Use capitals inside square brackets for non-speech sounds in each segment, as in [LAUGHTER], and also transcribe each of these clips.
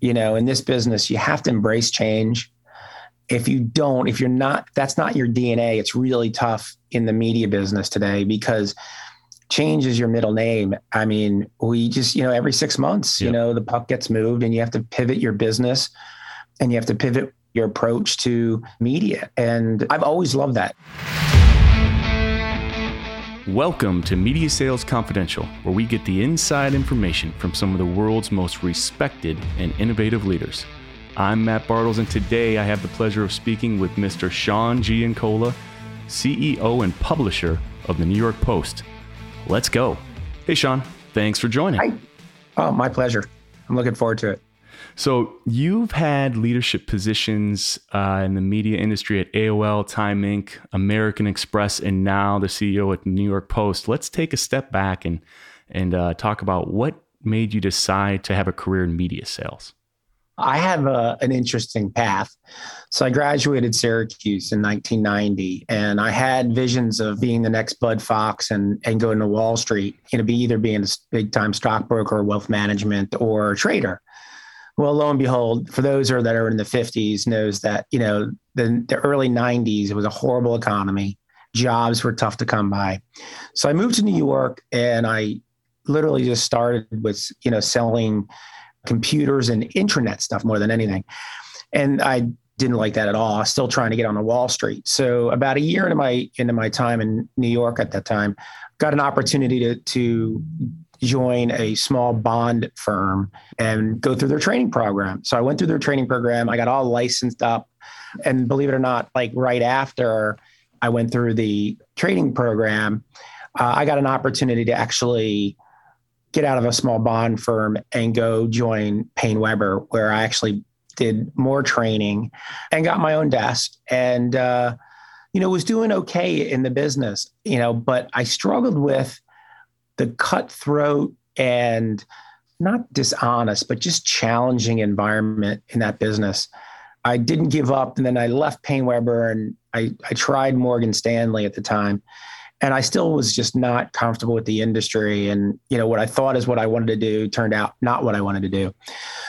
you know, in this business, you have to embrace change. If you don't, if you're not, that's not your DNA, it's really tough in the media business today because change is your middle name. I mean, we just, you know, every six months, you know, the puck gets moved and you have to pivot your business and you have to pivot your approach to media. And I've always loved that. Welcome to Media Sales Confidential, where we get the inside information from some of the world's most respected and innovative leaders. I'm Matt Bartles, and today I have the pleasure of speaking with Mr. Sean Giancola, CEO and publisher of the New York Post. Let's go. Hey, Sean, thanks for joining. Hi. Oh, my pleasure. I'm looking forward to it. So, you've had leadership positions uh, in the media industry at AOL, Time Inc., American Express, and now the CEO at New York Post. Let's take a step back and and uh, talk about what made you decide to have a career in media sales. I have a, an interesting path. So I graduated Syracuse in 1990, and I had visions of being the next Bud Fox and and going to Wall Street. You know, be either being a big time stockbroker, or wealth management, or trader. Well, lo and behold, for those that are in the 50s, knows that you know the, the early 90s it was a horrible economy. Jobs were tough to come by. So I moved to New York, and I literally just started with you know selling computers and intranet stuff more than anything. And I didn't like that at all. Still trying to get on the Wall Street. So about a year into my into my time in New York at that time, got an opportunity to to join a small bond firm and go through their training program. So I went through their training program. I got all licensed up. And believe it or not, like right after I went through the training program, uh, I got an opportunity to actually get out of a small bond firm and go join PaineWebber, where I actually did more training and got my own desk and, uh, you know, was doing okay in the business, you know, but I struggled with the cutthroat and not dishonest, but just challenging environment in that business. I didn't give up. And then I left PaineWebber and I, I tried Morgan Stanley at the time. And I still was just not comfortable with the industry. And, you know, what I thought is what I wanted to do turned out not what I wanted to do.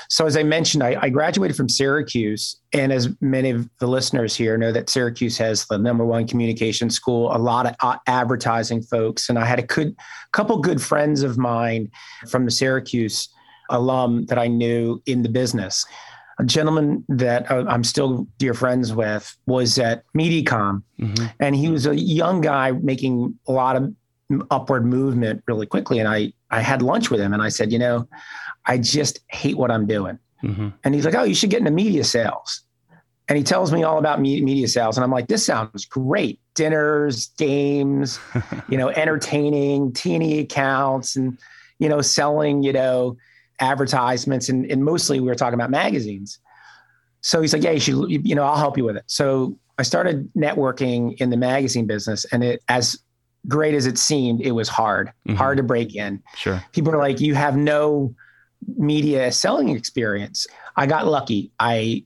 So, as I mentioned, I, I graduated from Syracuse. And as many of the listeners here know, that Syracuse has the number one communication school, a lot of uh, advertising folks. And I had a good couple good friends of mine from the Syracuse alum that I knew in the business a gentleman that uh, I'm still dear friends with was at Mediacom, mm-hmm. and he was a young guy making a lot of upward movement really quickly. And I I had lunch with him, and I said, you know, I just hate what I'm doing. Mm-hmm. And he's like, oh, you should get into media sales. And he tells me all about media sales, and I'm like, this sounds great. Dinners, games, [LAUGHS] you know, entertaining, teeny accounts, and you know, selling, you know advertisements and, and mostly we were talking about magazines. So he's like, yeah, you should, you know, I'll help you with it. So I started networking in the magazine business and it, as great as it seemed, it was hard, mm-hmm. hard to break in. Sure. People are like, you have no media selling experience. I got lucky. I,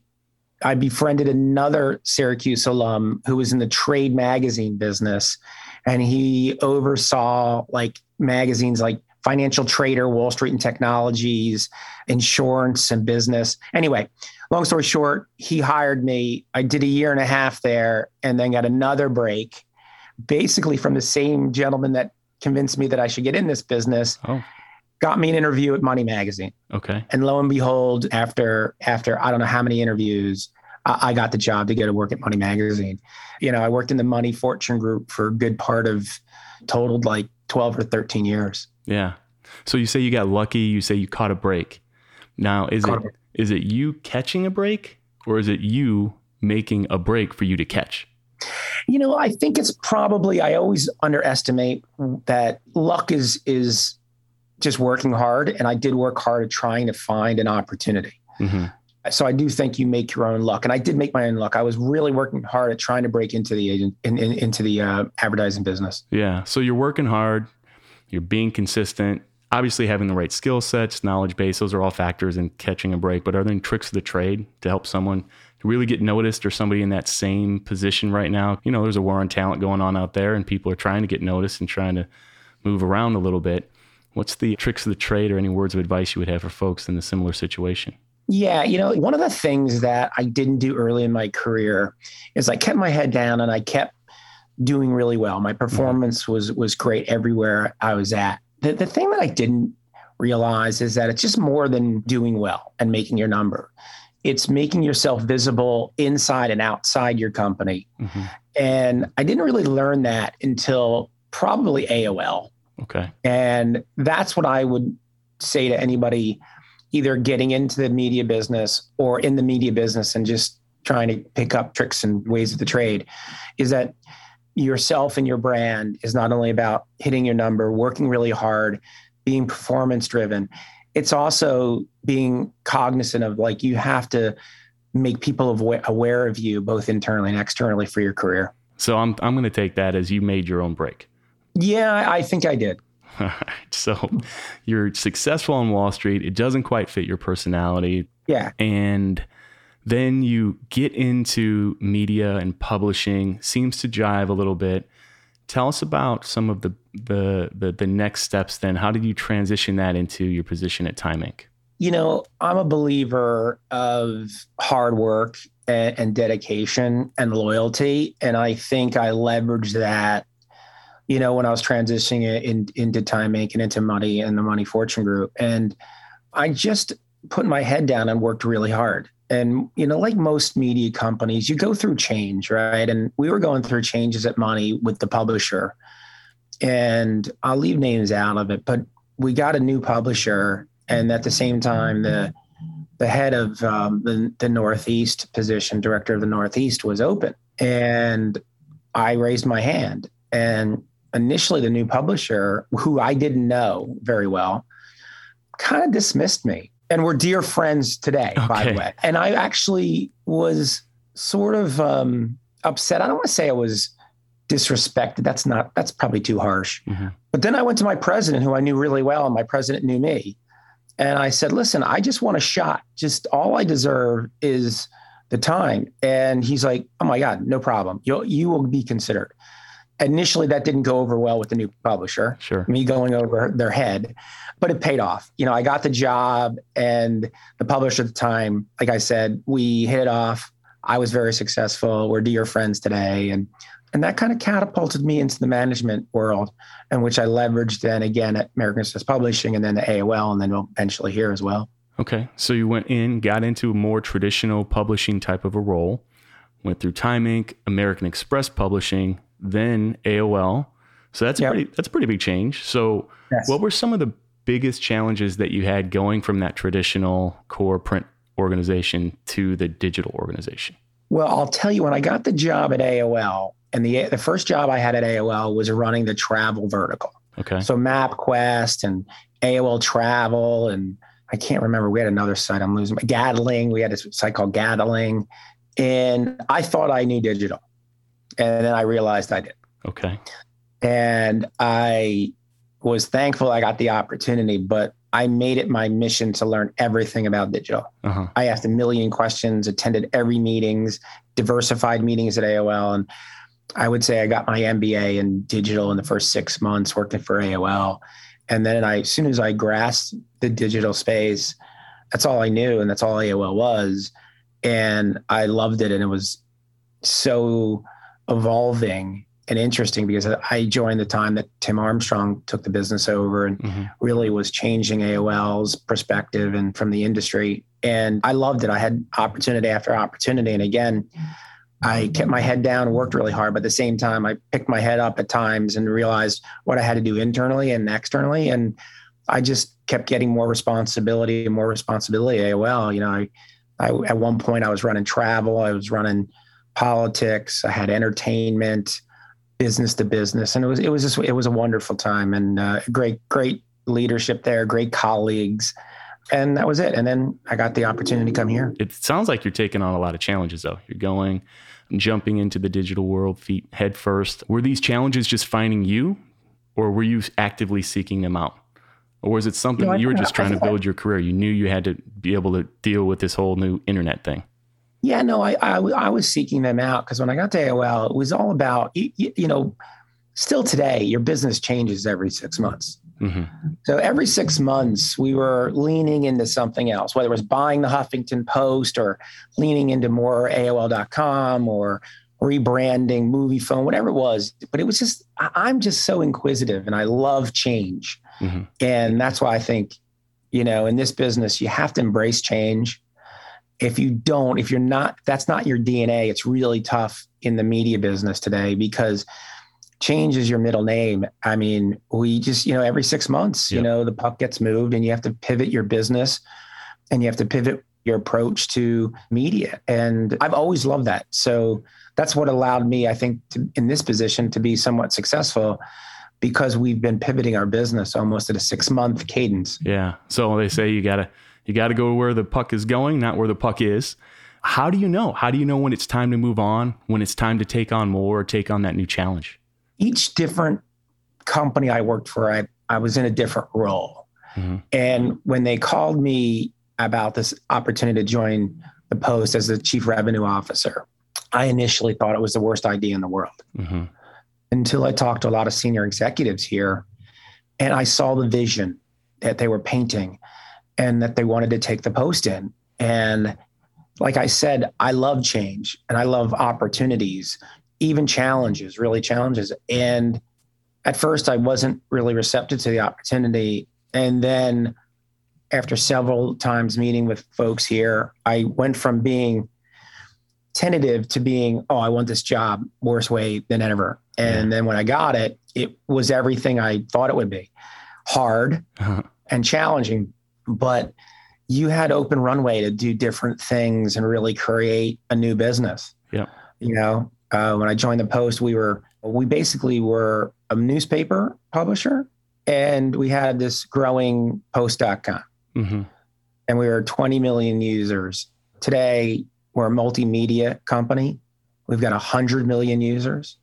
I befriended another Syracuse alum who was in the trade magazine business and he oversaw like magazines like financial trader, Wall Street and technologies, insurance and business. Anyway, long story short, he hired me. I did a year and a half there and then got another break, basically from the same gentleman that convinced me that I should get in this business. Oh. Got me an interview at Money Magazine. Okay. And lo and behold, after after I don't know how many interviews, I, I got the job to go to work at Money Magazine. You know, I worked in the Money Fortune Group for a good part of totaled like 12 or 13 years. Yeah. So you say you got lucky, you say you caught a break. Now, is caught it is it you catching a break or is it you making a break for you to catch? You know, I think it's probably I always underestimate that luck is is just working hard and I did work hard at trying to find an opportunity. Mm-hmm. So I do think you make your own luck, and I did make my own luck. I was really working hard at trying to break into the agent in, in, into the uh, advertising business. Yeah, so you're working hard, you're being consistent, obviously having the right skill sets, knowledge base, those are all factors in catching a break. But are there any tricks of the trade to help someone to really get noticed or somebody in that same position right now? You know, there's a war on talent going on out there and people are trying to get noticed and trying to move around a little bit. What's the tricks of the trade or any words of advice you would have for folks in a similar situation? Yeah, you know, one of the things that I didn't do early in my career is I kept my head down and I kept doing really well. My performance was was great everywhere I was at. The the thing that I didn't realize is that it's just more than doing well and making your number. It's making yourself visible inside and outside your company. Mm-hmm. And I didn't really learn that until probably AOL. Okay. And that's what I would say to anybody either getting into the media business or in the media business and just trying to pick up tricks and ways of the trade is that yourself and your brand is not only about hitting your number, working really hard, being performance driven. It's also being cognizant of like you have to make people aware of you both internally and externally for your career. So I'm I'm going to take that as you made your own break. Yeah, I think I did. [LAUGHS] All right. So you're successful on Wall Street. It doesn't quite fit your personality. Yeah. And then you get into media and publishing, seems to jive a little bit. Tell us about some of the, the the the, next steps then. How did you transition that into your position at Time Inc? You know, I'm a believer of hard work and, and dedication and loyalty. And I think I leveraged that you know, when I was transitioning in, into Time Inc. and into Money and the Money Fortune Group. And I just put my head down and worked really hard. And, you know, like most media companies, you go through change, right? And we were going through changes at Money with the publisher. And I'll leave names out of it, but we got a new publisher. And at the same time, the the head of um, the, the Northeast position, director of the Northeast, was open. And I raised my hand. And initially the new publisher, who I didn't know very well, kind of dismissed me. And we're dear friends today, okay. by the way. And I actually was sort of um, upset. I don't want to say I was disrespected. That's not, that's probably too harsh. Mm-hmm. But then I went to my president, who I knew really well, and my president knew me. And I said, listen, I just want a shot. Just all I deserve is the time. And he's like, oh my God, no problem. You'll, you will be considered initially that didn't go over well with the new publisher. Sure. Me going over their head, but it paid off. You know, I got the job and the publisher at the time, like I said, we hit it off. I was very successful. We're dear friends today. And and that kind of catapulted me into the management world, in which I leveraged then again at American Express Publishing and then at AOL and then eventually here as well. Okay. So you went in, got into a more traditional publishing type of a role, went through Time Inc., American Express Publishing, then AOL. So that's yep. a pretty that's a pretty big change. So yes. what were some of the biggest challenges that you had going from that traditional core print organization to the digital organization? Well, I'll tell you when I got the job at AOL, and the the first job I had at AOL was running the travel vertical. Okay. So MapQuest and AOL Travel and I can't remember. We had another site. I'm losing. Gadling. We had a site called Gadling, and I thought I knew digital and then I realized I did. Okay. And I was thankful I got the opportunity, but I made it my mission to learn everything about digital. Uh-huh. I asked a million questions, attended every meetings, diversified meetings at AOL, and I would say I got my MBA in digital in the first six months working for AOL. And then I, as soon as I grasped the digital space, that's all I knew, and that's all AOL was, and I loved it, and it was so evolving and interesting because I joined the time that Tim Armstrong took the business over and mm-hmm. really was changing AOL's perspective and from the industry. And I loved it. I had opportunity after opportunity. And again, I kept my head down, worked really hard, but at the same time, I picked my head up at times and realized what I had to do internally and externally. And I just kept getting more responsibility and more responsibility AOL. You know, I, I at one point I was running travel, I was running politics. I had entertainment, business to business, and it was it was just it was a wonderful time and uh, great great leadership there, great colleagues, and that was it. And then I got the opportunity to come here. It sounds like you're taking on a lot of challenges, though. You're going, jumping into the digital world feet head first. Were these challenges just finding you, or were you actively seeking them out? Or was it something no, you were just trying to build your career? You knew you had to be able to deal with this whole new internet thing. Yeah, no, I, I, I was seeking them out because when I got to AOL, it was all about, you, you, know, still today, your business changes every six months. Mm-hmm. So every six months, we were leaning into something else, whether it was buying the Huffington Post or leaning into more AOL.com or rebranding Moviefone, whatever it was. But it was just, I'm just so inquisitive and I love change. Mm-hmm. And that's why I think, you know, in this business, you have to embrace change. If you don't, if you're not, that's not your DNA, it's really tough in the media business today because change is your middle name. I mean, we just, you know, every six months, yep. you know, the puck gets moved and you have to pivot your business and you have to pivot your approach to media. And I've always loved that. So that's what allowed me, I think, to, in this position to be somewhat successful because we've been pivoting our business almost at a six month cadence. Yeah. So they say you gotta you gotta go where the puck is going, not where the puck is. How do you know? How do you know when it's time to move on, when it's time to take on more or take on that new challenge? each different company I worked for, I, I was in a different role. Mm-hmm. And when they called me about this opportunity to join the post as the chief revenue officer, I initially thought it was the worst idea in the world mm-hmm. until I talked to a lot of senior executives here and I saw the vision that they were painting and that they wanted to take the post in. And like I said, I love change and I love opportunities even challenges, really challenges. And at first, I wasn't really receptive to the opportunity. And then, after several times meeting with folks here, I went from being tentative to being, oh, I want this job worse way than ever. And then when I got it, it was everything I thought it would be hard uh-huh. and challenging, but you had open runway to do different things and really create a new business. Yeah. You know, uh, when I joined the Post, we were we basically were a newspaper publisher, and we had this growing Post.com, mm-hmm. and we were 20 million users. Today, we're a multimedia company. We've got 100 million users,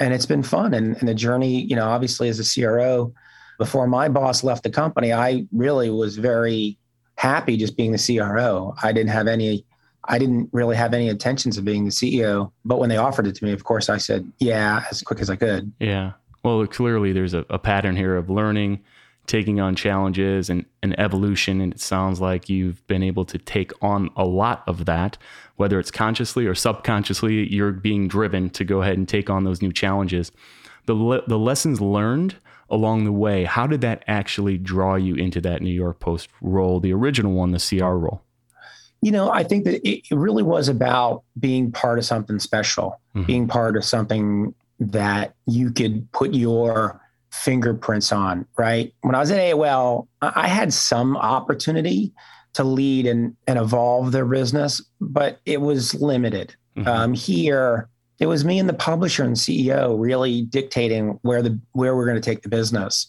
and it's been fun. And, and the journey, you know, obviously as a CRO, before my boss left the company, I really was very happy just being the CRO. I didn't have any I didn't really have any intentions of being the CEO, but when they offered it to me, of course, I said, yeah, as quick as I could. Yeah. Well, clearly there's a, a pattern here of learning, taking on challenges and, and evolution. And it sounds like you've been able to take on a lot of that, whether it's consciously or subconsciously, you're being driven to go ahead and take on those new challenges. The, le- the lessons learned along the way, how did that actually draw you into that New York Post role, the original one, the CR role? you know, I think that it really was about being part of something special, mm-hmm. being part of something that you could put your fingerprints on, right? When I was at AOL, I had some opportunity to lead and, and evolve their business, but it was limited. Mm-hmm. Um, here, it was me and the publisher and CEO really dictating where the where we're going to take the business.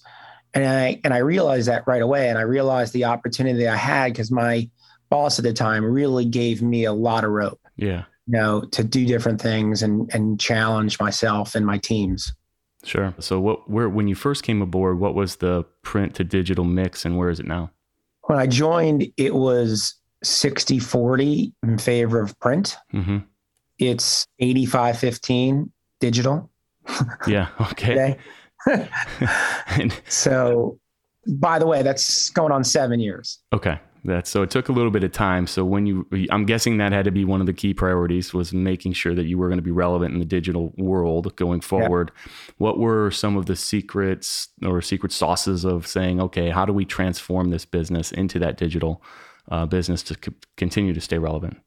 And I and I realized that right away. And I realized the opportunity I had because my boss at the time really gave me a lot of rope. Yeah. You know, to do different things and and challenge myself and my teams. Sure. So what where when you first came aboard, what was the print to digital mix and where is it now? When I joined, it was 60 40 in favor of print. Mm-hmm. It's 85 15 digital. yeah. Okay. [LAUGHS] [LAUGHS] so, by the way, that's going on seven years. Okay. That so it took a little bit of time. So when you, I'm guessing that had to be one of the key priorities was making sure that you were going to be relevant in the digital world going forward. Yeah. What were some of the secrets or secret sauces of saying, okay, how do we transform this business into that digital uh, business to c- continue to stay relevant?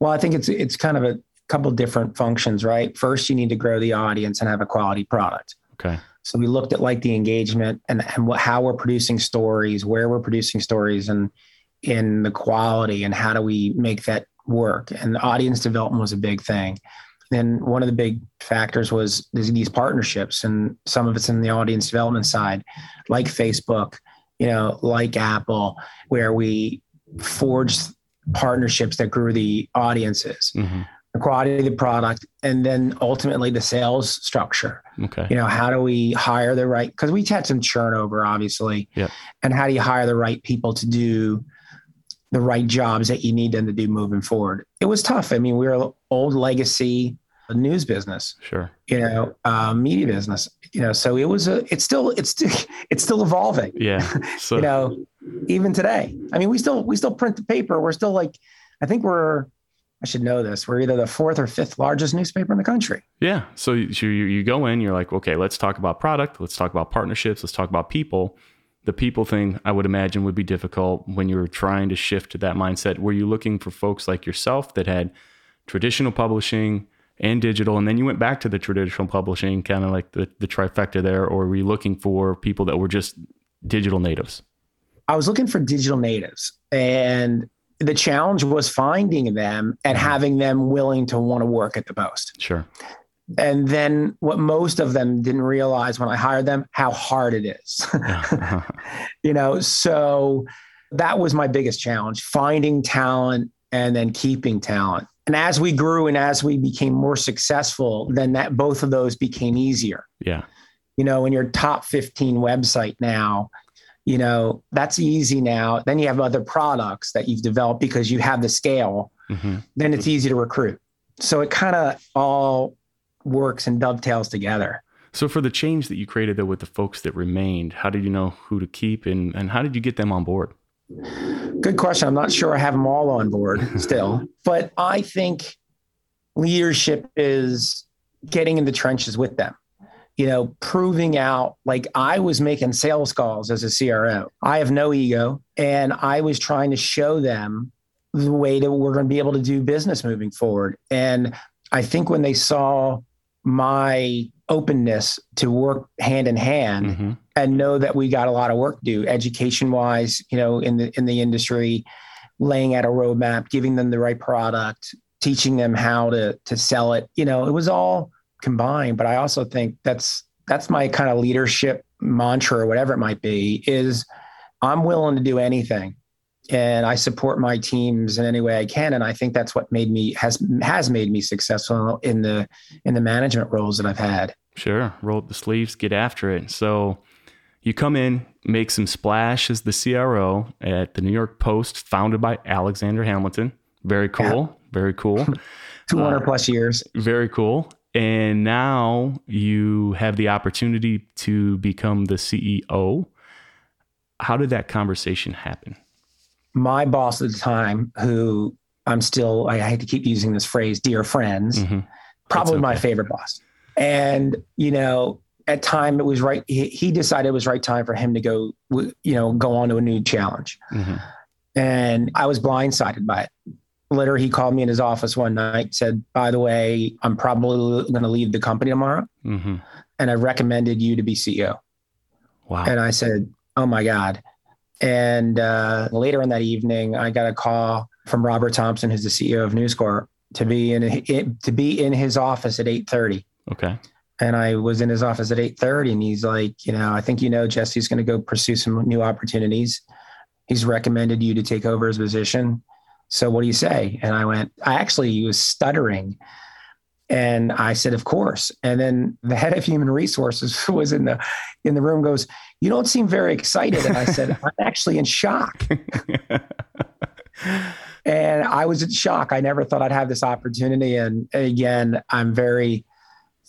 Well, I think it's it's kind of a couple different functions, right? First, you need to grow the audience and have a quality product. Okay. So we looked at like the engagement and, and what, how we're producing stories, where we're producing stories, and in the quality and how do we make that work. And audience development was a big thing. And one of the big factors was these partnerships, and some of it's in the audience development side, like Facebook, you know, like Apple, where we forged partnerships that grew the audiences. Mm-hmm the quality of the product, and then ultimately the sales structure. Okay. You know, how do we hire the right? Because we had some churn over, obviously. Yeah. And how do you hire the right people to do the right jobs that you need them to do moving forward. It was tough. I mean, we are old legacy news business. Sure. You know, uh, media business. You know, so it was a. It's still. It's still. [LAUGHS] It's still evolving. Yeah. [LAUGHS] So you know, even today. I mean, we still we still print the paper. We're still like, I think we're. I should know this. We're either the fourth or fifth largest newspaper in the country. Yeah. So you, you go in, you're like, okay, let's talk about product. Let's talk about partnerships. Let's talk about people the people thing I would imagine would be difficult when you're trying to shift to that mindset. Were you looking for folks like yourself that had traditional publishing and digital, and then you went back to the traditional publishing, kind of like the, the trifecta there, or were you looking for people that were just digital natives? I was looking for digital natives, and the challenge was finding them and mm-hmm. having them willing to want to work at the Post. Sure. And then what most of them didn't realize when I hired them, how hard it is. [LAUGHS] [LAUGHS] you know, so that was my biggest challenge finding talent and then keeping talent. And as we grew and as we became more successful, then that both of those became easier. Yeah. You know, when your top 15 website now, you know, that's easy now. Then you have other products that you've developed because you have the scale. Mm-hmm. Then it's easy to recruit. So it kind of all works and dovetails together. So for the change that you created though with the folks that remained, how did you know who to keep and, and how did you get them on board? Good question. I'm not sure I have them all on board [LAUGHS] still, but I think leadership is getting in the trenches with them. You know, proving out like I was making sales calls as a CRO. I have no ego and I was trying to show them the way that we're going to be able to do business moving forward. And I think when they saw my openness to work hand in hand mm-hmm. and know that we got a lot of work to do education wise you know in the in the industry laying out a roadmap giving them the right product teaching them how to to sell it you know it was all combined but i also think that's that's my kind of leadership mantra or whatever it might be is i'm willing to do anything and I support my teams in any way I can. And I think that's what made me has has made me successful in the in the management roles that I've had. Sure, roll up the sleeves, get after it. So you come in, make some splash as the CRO at the New York Post, founded by Alexander Hamilton. Very cool. Yeah. Very cool. [LAUGHS] 200 uh, plus years. Very cool. And now you have the opportunity to become the CEO. How did that conversation happen? my boss at the time, who I'm still, I hate to keep using this phrase, dear friends, mm-hmm. probably okay. my favorite boss. And, you know, at time it was right. He, he, decided it was right time for him to go, you know, go on to a new challenge. Mm-hmm. And I was blindsided by it. Later, he called me in his office one night, said, by the way, I'm probably going to leave the company tomorrow. Mm-hmm. And I recommended you to be CEO. Wow. And I said, oh my God. And uh, later in that evening, I got a call from Robert Thomson, who's the CEO of News Corp, to be in to be in his office at eight thirty. Okay. And I was in his office at eight thirty, and he's like, you know, I think you know Jesse's going to go pursue some new opportunities. He's recommended you to take over his position. So what do you say? And I went. I actually was stuttering and I said, of course. And then the head of human resources [LAUGHS] was in the in the room goes, you don't seem very excited. And I said, [LAUGHS] I'm actually in shock. [LAUGHS] and I was in shock. I never thought I'd have this opportunity. And again, I'm very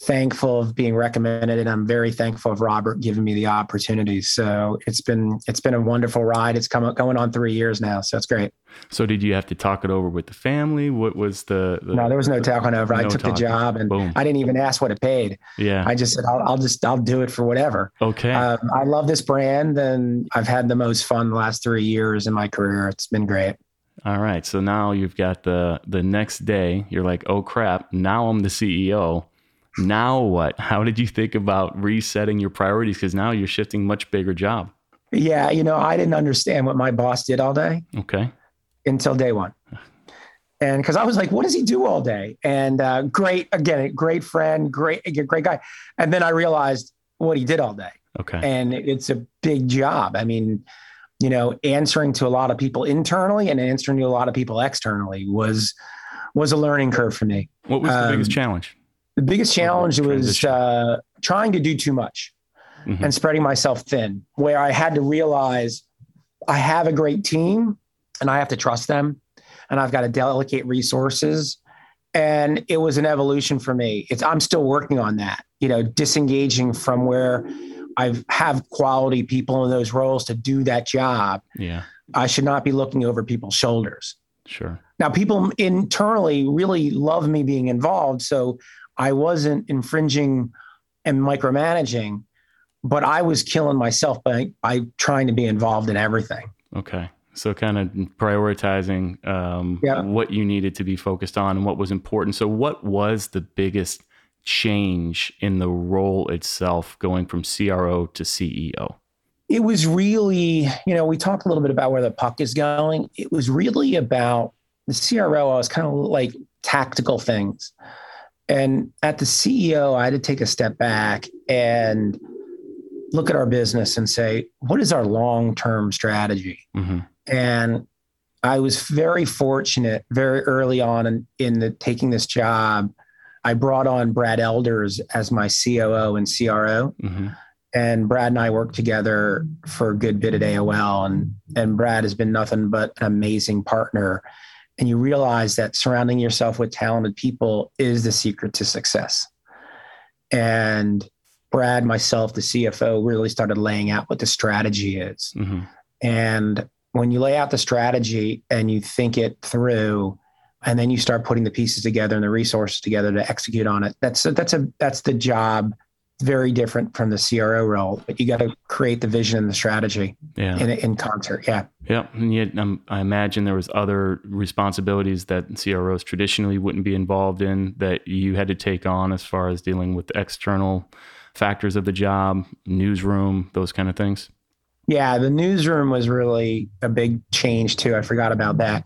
thankful of being recommended and I'm very thankful of Robert giving me the opportunity. So it's been it's been a wonderful ride. It's come going on three years now. So it's great. So did you have to talk it over with the family? What was the, the No, there was no talking over. No I took talking. the job and Boom. I didn't even ask what it paid. Yeah. I just said I'll, I'll just I'll do it for whatever. Okay. Um, I love this brand and I've had the most fun the last three years in my career. It's been great. All right. So now you've got the the next day, you're like, oh crap, now I'm the CEO now what? [LAUGHS] How did you think about resetting your priorities? Because now you're shifting much bigger job. Yeah, you know, I didn't understand what my boss did all day. Okay. Until day one. And because I was like, what does he do all day? And uh, great, again, great friend, great, great guy. And then I realized what he did all day. Okay. And it's a big job. I mean, you know, answering to a lot of people internally and answering to a lot of people externally was was a learning curve for me. What was the um, biggest challenge? The biggest challenge was uh, trying to do too much mm-hmm. and spreading myself thin, where I had to realize I have a great team and I have to trust them and I've got to delegate resources and it was an evolution for me. It's I'm still working on that. You know, disengaging from where I have quality people in those roles to do that job. Yeah. I should not be looking over people's shoulders. Sure. Now, people internally really love me being involved. So I wasn't infringing and micromanaging, but I was killing myself by, by trying to be involved in everything. Okay. So kind of prioritizing um, Yeah. what you needed to be focused on and what was important. So what was the biggest change in the role itself going from CRO to CEO? It was really, you know, we talked a little bit about where the puck is going. It was really about the CRO. I was kind of like tactical things. And at the CEO, I had to take a step back and look at our business and say, what is our long term strategy? hmm And I was very fortunate very early on in, in the, taking this job. I brought on Brad Elders as my COO and CRO. hmm And Brad and I worked together for a good bit at AOL. And, and Brad has been nothing but an amazing partner. And you realize that surrounding yourself with talented people is the secret to success. And Brad, myself, the CFO, really started laying out what the strategy is. hmm And when you lay out the strategy and you think it through, and then you start putting the pieces together and the resources together to execute on it, that's a, that's a that's the job. Very different from the CRO role, but you got to create the vision and the strategy Yeah. in in concert. Yeah, Yeah, and yet um, I imagine there was other responsibilities that CROs traditionally wouldn't be involved in that you had to take on as far as dealing with external factors of the job, newsroom, those kind of things. yeah. The newsroom was really a big change too. I forgot about that.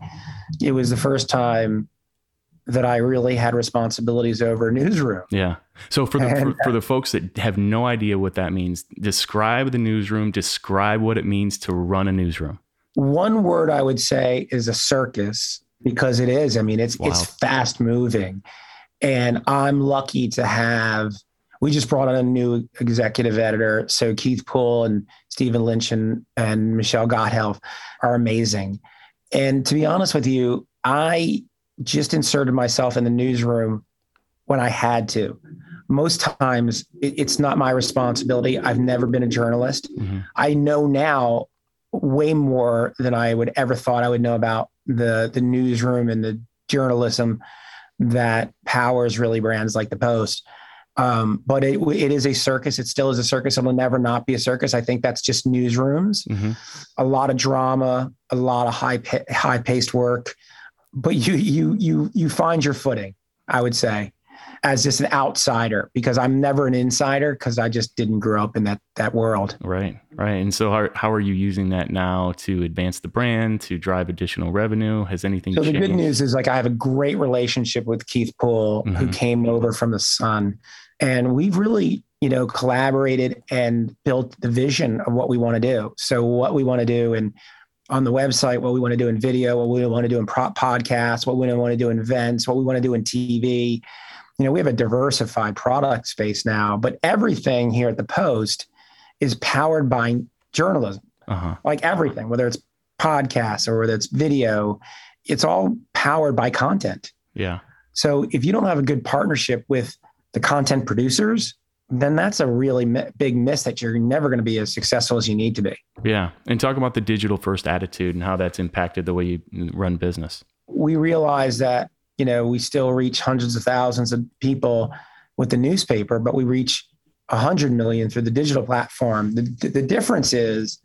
It was the first time that I really had responsibilities over newsroom. Yeah. So for the for, for the uh, folks that have no idea what that means, describe the newsroom. Describe what it means to run a newsroom. one word I would say is a circus because it is. I mean, it's Wow. it's fast moving, and I'm lucky to have. We just brought on a new executive editor, so Keith Poole and Stephen Lynch and, and Michelle Gotthelf are amazing. And to be honest with you, I just inserted myself in the newsroom when I had to. Most times, it, it's not my responsibility. I've never been a journalist. Mhm. I know now way more than I would ever thought I would know about the the newsroom and the journalism that powers really brands like the Post. Um, but it it is a circus. It still is a circus. It will never not be a circus. I think that's just newsrooms. Mhm. A lot of drama, a lot of high high paced work, but you you you you find your footing. I would say as just an outsider because I'm never an insider because I just didn't grow up in that that world. Right. Right. And so how, how are you using that now to advance the brand, to drive additional revenue? Has anything So the good news is like I have a great relationship with Keith Poole, who Mhm. came over from the Sun, and we've really you know collaborated and built the vision of what we want to do. So what we want to do and on the website, what we want to do in video, what we want to do in pro- podcasts, what we want to do in events, what we want to do in TV. You know, we have a diversified product space now, but everything here at the Post is powered by journalism Uh-huh. like everything, whether it's podcasts or whether it's video, it's all powered by content. Yeah. So if you don't have a good partnership with the content producers, then that's a really mi- big miss that you're never going to be as successful as you need to be. Yeah. And talk about the digital first attitude and how that's impacted the way you run business. We realize that, you know, we still reach hundreds of thousands of people with the newspaper, but we reach 100 million through the digital platform. The, the difference is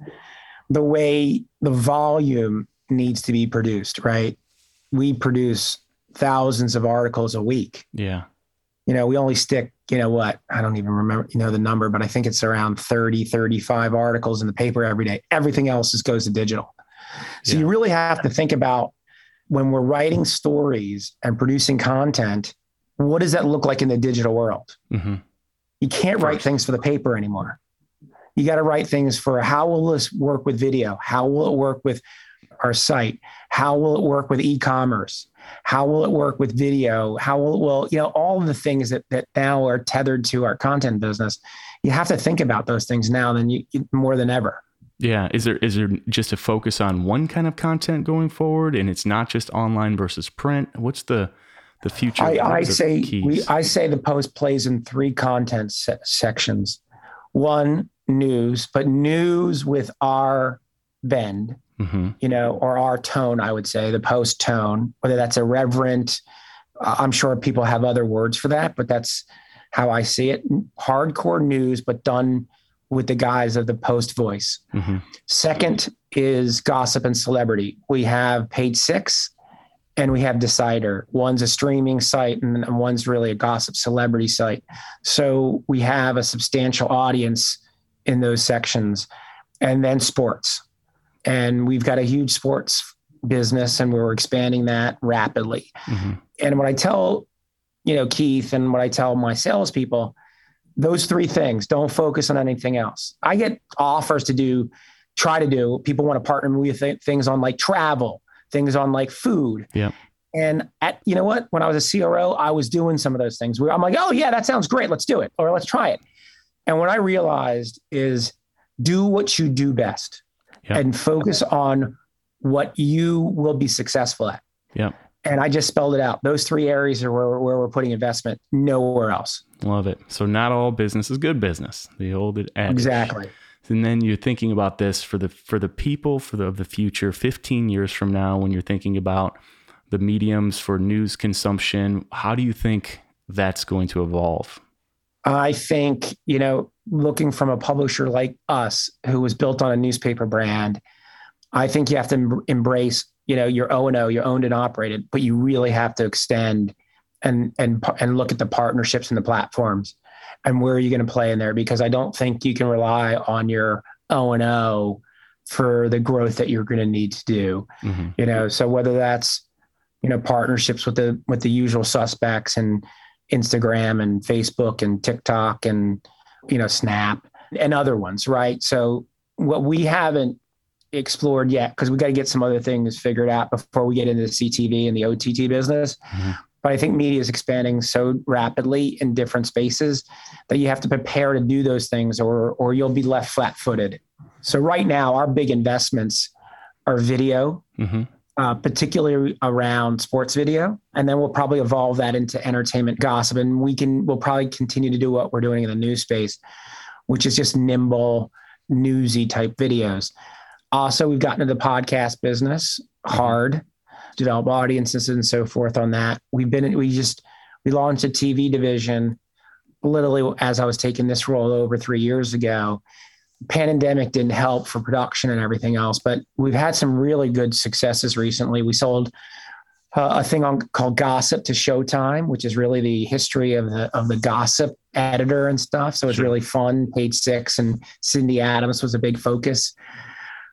the way the volume needs to be produced, right? We produce thousands of articles a week. Yeah. You know, we only stick, you know what? I don't even remember, you know, the number, but I think it's around 30, 35 articles in the paper every day. Everything else just goes to digital. So Yeah. you really have to think about when we're writing stories and producing content, what does that look like in the digital world? hmm You can't write things for the paper anymore. You got to write things for how will this work with video? How will it work with our site? How will it work with e-commerce? How will it work with video? How will it will, you know, all the things that that now are tethered to our content business. You have to think about those things now than you more than ever. Yeah. Is there is there just a focus on one kind of content going forward and it's not just online versus print? What's the the future? I, I What are the say we, I say the post plays in three content se- sections. One, news, but news with our bend, Mhm. you know, or our tone. I would say the post tone, whether that's irreverent. Uh, I'm sure people have other words for that, but that's how I see it. Hardcore news, but done with the guise of the post voice. Mhm. Second is gossip and celebrity. We have page six and we have Decider. One's a streaming site and one's really a gossip celebrity site. So we have a substantial audience in those sections. And then sports. And we've got a huge sports business and we're expanding that rapidly. Mhm. And what I tell, you know, Keith and what I tell my salespeople, those three things, don't focus on anything else. I get offers to do, try to do, people want to partner with th- things on like travel, things on like food. Yeah. And at, you know what? When I was a CRO, I was doing some of those things. where I'm like, oh yeah, that sounds great. Let's do it. Or let's try it. And what I realized is do what you do best Yeah. and focus on what you will be successful at. Yeah. And I just spelled it out. Those three areas are where, where we're putting investment, nowhere else. Love it. So not all business is good business. The old adage. Exactly. And then you're thinking about this for the for the people for the of the future, 15 years from now, when you're thinking about the mediums for news consumption. How do you think that's going to evolve? I think, you know, looking from a publisher like us who was built on a newspaper brand, I think you have to em- embrace, you know, your O and O, you're owned and operated, but you really have to extend and and and look at the partnerships and the platforms and where are you going to play in there because I don't think you can rely on your O and O for the growth that you're going to need to do. Mhm. You know, so whether that's you know partnerships with the with the usual suspects and Instagram and Facebook and TikTok and you know Snap and other ones, right? So what we haven't explored yet because we've got to get some other things figured out before we get into the CTV and the OTT business. Mhm. But I think media is expanding so rapidly in different spaces that you have to prepare to do those things or or you'll be left flat-footed. So right now our big investments are video, Mhm. Uh, particularly around sports video, and then we'll probably evolve that into entertainment gossip, and we can we'll probably continue to do what we're doing in the news space, which is just nimble, newsy type videos. Also, we've gotten into the podcast business hard, develop audiences and so forth on that. We've been we just we launched a TV division literally as I was taking this role over three years ago pandemic didn't help for production and everything else, but we've had some really good successes recently. We sold uh, a thing on called Gossip to Showtime, which is really the history of the of the gossip editor and stuff. So it's Sure. really fun. Page six and Cindy Adams was a big focus.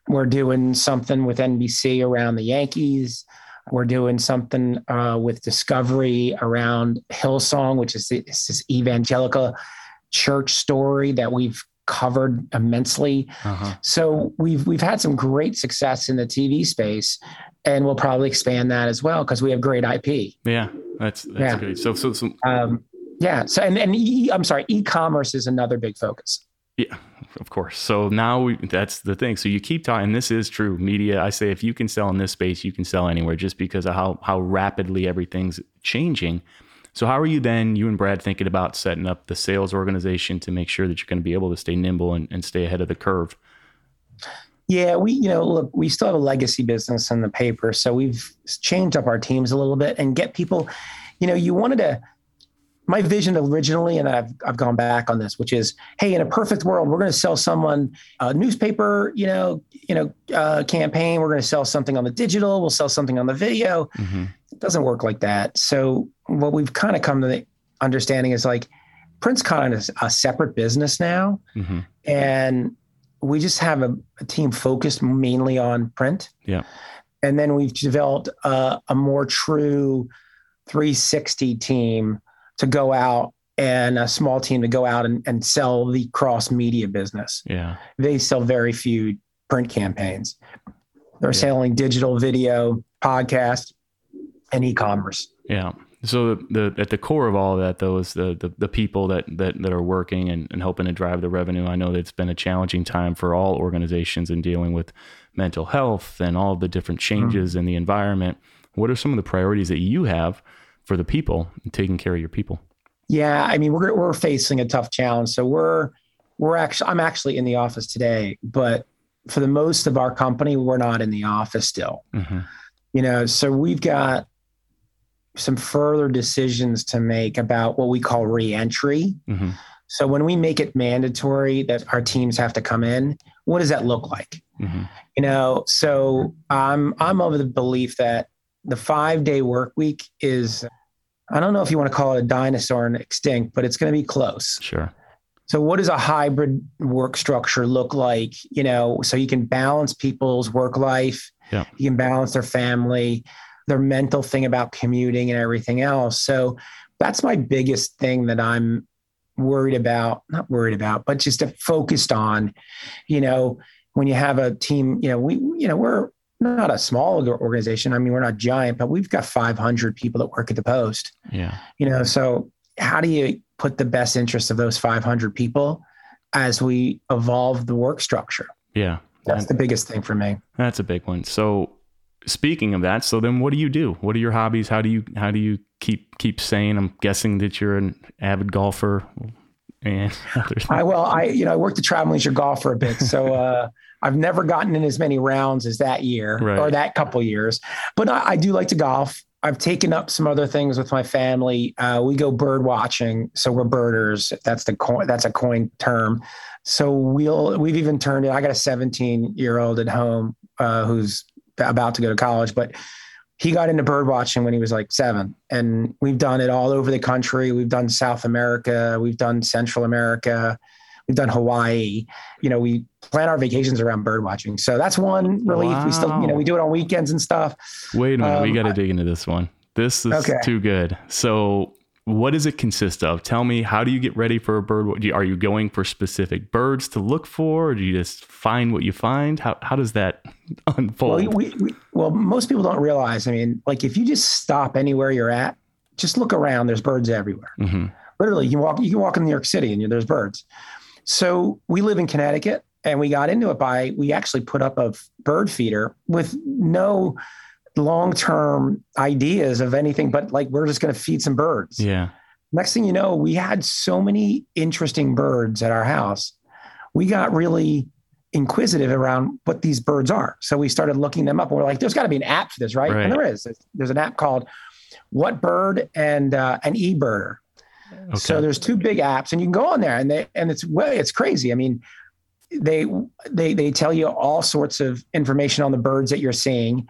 We're doing something with NBC around the Yankees. We're doing something uh, with Discovery around Hillsong, which is this, this evangelical church story that we've covered immensely. Uh-huh. So we've we've had some great success in the TV space, and we'll probably expand that as well because we have great IP. Yeah, that's that's Yeah. So so so Um, yeah. So and and e, I'm sorry, e-commerce is another big focus. Yeah, of course. So now we, that's the thing. So you keep talking. This is true. Media. I say if you can sell in this space, you can sell anywhere, just because of how how rapidly everything's changing. So how are you then, you and Brad, thinking about setting up the sales organization to make sure that you're going to be able to stay nimble and, and stay ahead of the curve? Yeah, we you know look, we still have a legacy business in the paper, so we've changed up our teams a little bit and get people. You know, you wanted to. My vision originally, and I've I've gone back on this, which is, hey, in a perfect world, we're going to sell someone a newspaper, you know, you know, uh, campaign. We're going to sell something on the digital. We'll sell something on the video. Mm-hmm. It doesn't work like that. So what we've kind of come to the understanding is like, Prince Con is a separate business now Mm-hmm. and we just have a, a team focused mainly on print. Yeah. And then we've developed a, a more true 360 team to go out and a small team to go out and, and sell the cross media business. Yeah. They sell very few print campaigns. They're Yeah. selling digital video, podcast, and e-commerce. Yeah. So the, the at the core of all of that though is the the, the people that, that that are working and, and helping to drive the revenue. I know that it's been a challenging time for all organizations in dealing with mental health and all the different changes in the environment. What are some of the priorities that you have for the people and taking care of your people. Yeah, I mean we're we're facing a tough challenge. So we're we're actually I'm actually in the office today, but for the most of our company, we're not in the office still. Mm-hmm. You know, so we've got some further decisions to make about what we call reentry. Mm-hmm. So when we make it mandatory that our teams have to come in, what does that look like? Mm-hmm. You know, so I'm I'm of the belief that the five day work week is I don't know if you want to call it a dinosaur and extinct, but it's going to be close. Sure. So what does a hybrid work structure look like? You know, so you can balance people's work life, yeah. you can balance their family, their mental thing about commuting and everything else. So that's my biggest thing that I'm worried about, not worried about, but just focused on, you know, when you have a team, you know, we, you know, we're not a small organization. I mean, we're not giant, but we've got 500 people that work at the post. Yeah. You know, so how do you put the best interest of those 500 people as we evolve the work structure? Yeah. That's the biggest thing for me. That's a big one. So speaking of that, so then what do you do? What are your hobbies? How do you how do you keep keep sane? I'm guessing that you're an avid golfer. And [LAUGHS] I well, I you know I worked the Travel Leisure Golf for a bit, so [LAUGHS] uh, I've never gotten in as many rounds as that year right. or that couple years. But I, I, do like to golf. I've taken up some other things with my family. Uh, we go bird watching, so we're birders. That's the coin. That's a coin term. So we'll we've even turned it. I got a 17 year old at home uh, who's about to go to college, but he got into bird watching when he was like seven. And we've done it all over the country. We've done South America, we've done Central America, we've done Hawaii. You know, we plan our vacations around bird watching. So that's one relief. Wow. We still, you know, we do it on weekends and stuff. Wait a minute, um, we got to dig into this one. This is okay. too good. So what does it consist of? Tell me, how do you get ready for a bird? Are you going for specific birds to look for, or do you just find what you find? How, how does that [LAUGHS] unfold? Well, we, we, well, most people don't realize. I mean, like if you just stop anywhere you're at, just look around. There's birds everywhere. Mm-hmm. Literally, you walk. You can walk in New York City, and there's birds. So we live in Connecticut, and we got into it by we actually put up a bird feeder with no long term ideas of anything but like we're just going to feed some birds. Yeah. Next thing you know, we had so many interesting birds at our house. We got really inquisitive around what these birds are. So we started looking them up and we're like, there's got to be an app for this, right? right? And there is. There's an app called What Bird and uh, an eBirder. Okay. So there's two big apps and you can go on there and they and it's well, it's crazy. I mean, they they they tell you all sorts of information on the birds that you're seeing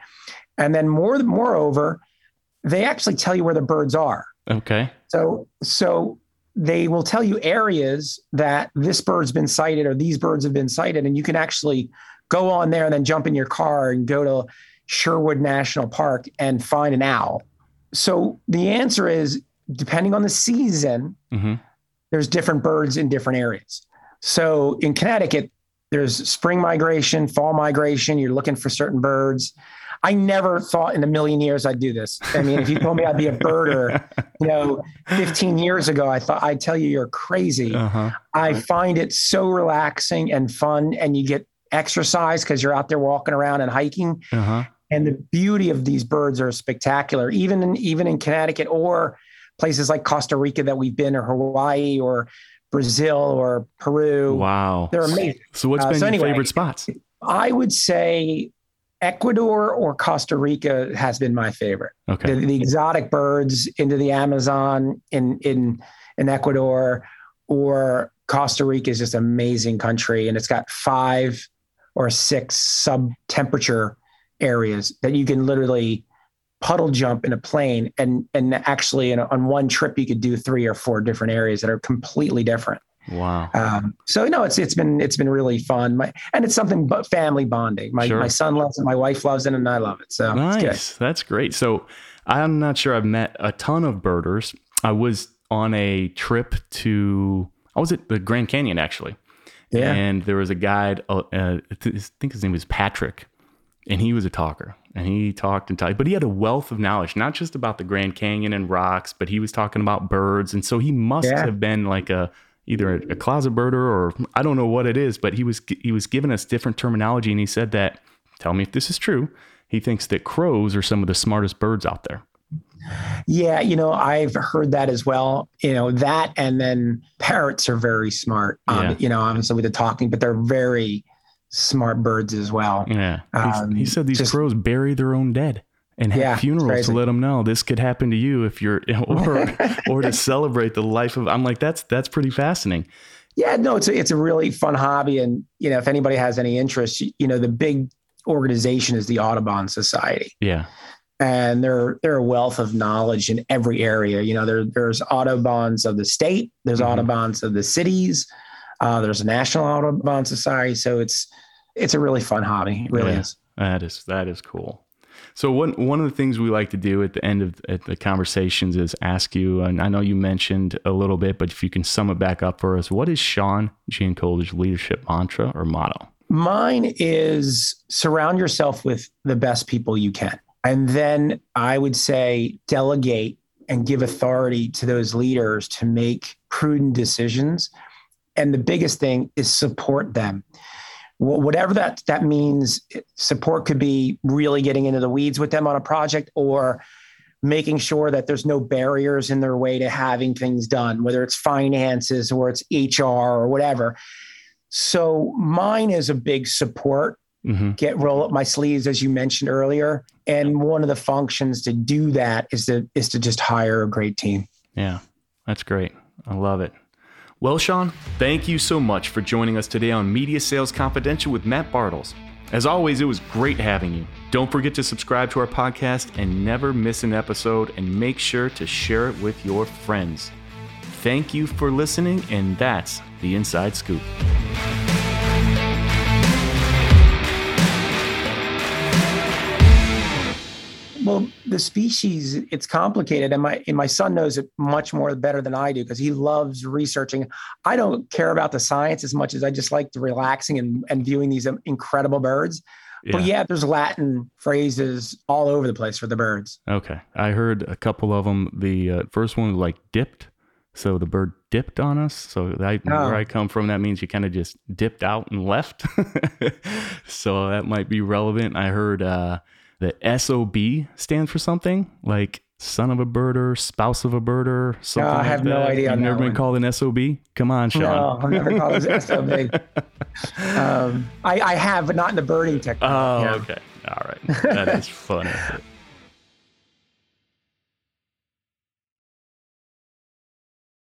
and then more, moreover, they actually tell you where the birds are. Okay. So, so they will tell you areas that this bird's been sighted or these birds have been sighted. And you can actually go on there and then jump in your car and go to Sherwood National Park and find an owl. So the answer is depending on the season, mm-hmm. there's different birds in different areas. So in Connecticut, there's spring migration, fall migration. You're looking for certain birds. I never thought in a million years I'd do this. I mean, if you told me I'd be a birder, you know, 15 years ago, I thought I'd tell you you're crazy. Uh-huh. I find it so relaxing and fun, and you get exercise because you're out there walking around and hiking. Uh-huh. And the beauty of these birds are spectacular, even in even in Connecticut or places like Costa Rica that we've been, or Hawaii, or Brazil, or Peru. Wow, they're amazing. So, what's uh, been uh, so your anyway, favorite spots? I would say Ecuador or Costa Rica has been my favorite. Okay. The, the, exotic birds into the Amazon in in in Ecuador or Costa Rica is just an amazing country, and it's got five or six sub temperature areas that you can literally puddle jump in a plane and and actually a, on one trip you could do three or four different areas that are completely different Wow. Um, so no, it's it's been it's been really fun. My and it's something but family bonding. My sure. my son loves it, my wife loves it, and I love it. So nice. That's great. So I'm not sure I've met a ton of birders. I was on a trip to I was at the Grand Canyon actually. Yeah. And there was a guide. Uh, uh, I think his name was Patrick, and he was a talker. And he talked and talked, but he had a wealth of knowledge, not just about the Grand Canyon and rocks, but he was talking about birds. And so he must yeah. have been like a either a, a closet birder or I don't know what it is, but he was he was giving us different terminology, and he said that. Tell me if this is true. He thinks that crows are some of the smartest birds out there. Yeah, you know, I've heard that as well. You know, that and then parrots are very smart. Um, Yeah. You know, obviously with the talking, but they're very smart birds as well. Yeah. Um, he said these just- crows bury their own dead and have Yeah, funerals crazy. to let them know this could happen to you if you're [LAUGHS] or or [LAUGHS] to celebrate the life of I'm like that's that's pretty fascinating. Yeah, no, it's a, it's a really fun hobby, and you know, if anybody has any interest, you, know, the big organization is the Audubon Society, Yeah. and they're they're a wealth of knowledge in every area. You know, there there's Audubons of the state, there's Mhm. Audubons of the cities, uh, there's a National Audubon Society, so it's it's a really fun hobby. It really Yeah. is. That is that is cool. So one one of the things we like to do at the end of at the conversations is ask you, and I know you mentioned a little bit, but if you can sum it back up for us, what is Sean Giancola's leadership mantra or motto? Mine is surround yourself with the best people you can. And then I would say delegate and give authority to those leaders to make prudent decisions. And the biggest thing is support them. Wh- Whatever that, that means, support could be really getting into the weeds with them on a project or making sure that there's no barriers in their way to having things done, whether it's finances or it's HR or whatever. So mine is a big support. Mm-hmm. Get roll up my sleeves, as you mentioned earlier. And one of the functions to do that is to is to just hire a great team. Yeah, that's great. I love it. Well, Sean, thank you so much for joining us today on Media Sales Confidential with Matt Bartles. As always, it was great having you. Don't forget to subscribe to our podcast and never miss an episode, and make sure to share it with your friends. Thank you for listening, and that's the Inside Scoop. Well, the species it's complicated, and my and my son knows it much more better than I do because he loves researching. I don't care about the science as much as I just like the relaxing and, and viewing these incredible birds. But yeah, there's Latin phrases all over the place for the birds. Okay. I heard a couple of them. The uh, first one was like dipped. So the bird dipped on us. So I, Oh. where I come from, that means you kind of just dipped out and left. [LAUGHS] so that might be relevant. I heard uh, the SOB stands for something like son of a birder, spouse of a birder, something I like have no idea You've never been one. called an SOB? Come on, Sean. No, I've never called it SOB. [LAUGHS] Um, I, I have, but not in the birding technique. Oh, Yeah. okay. All right. That is funny. [LAUGHS]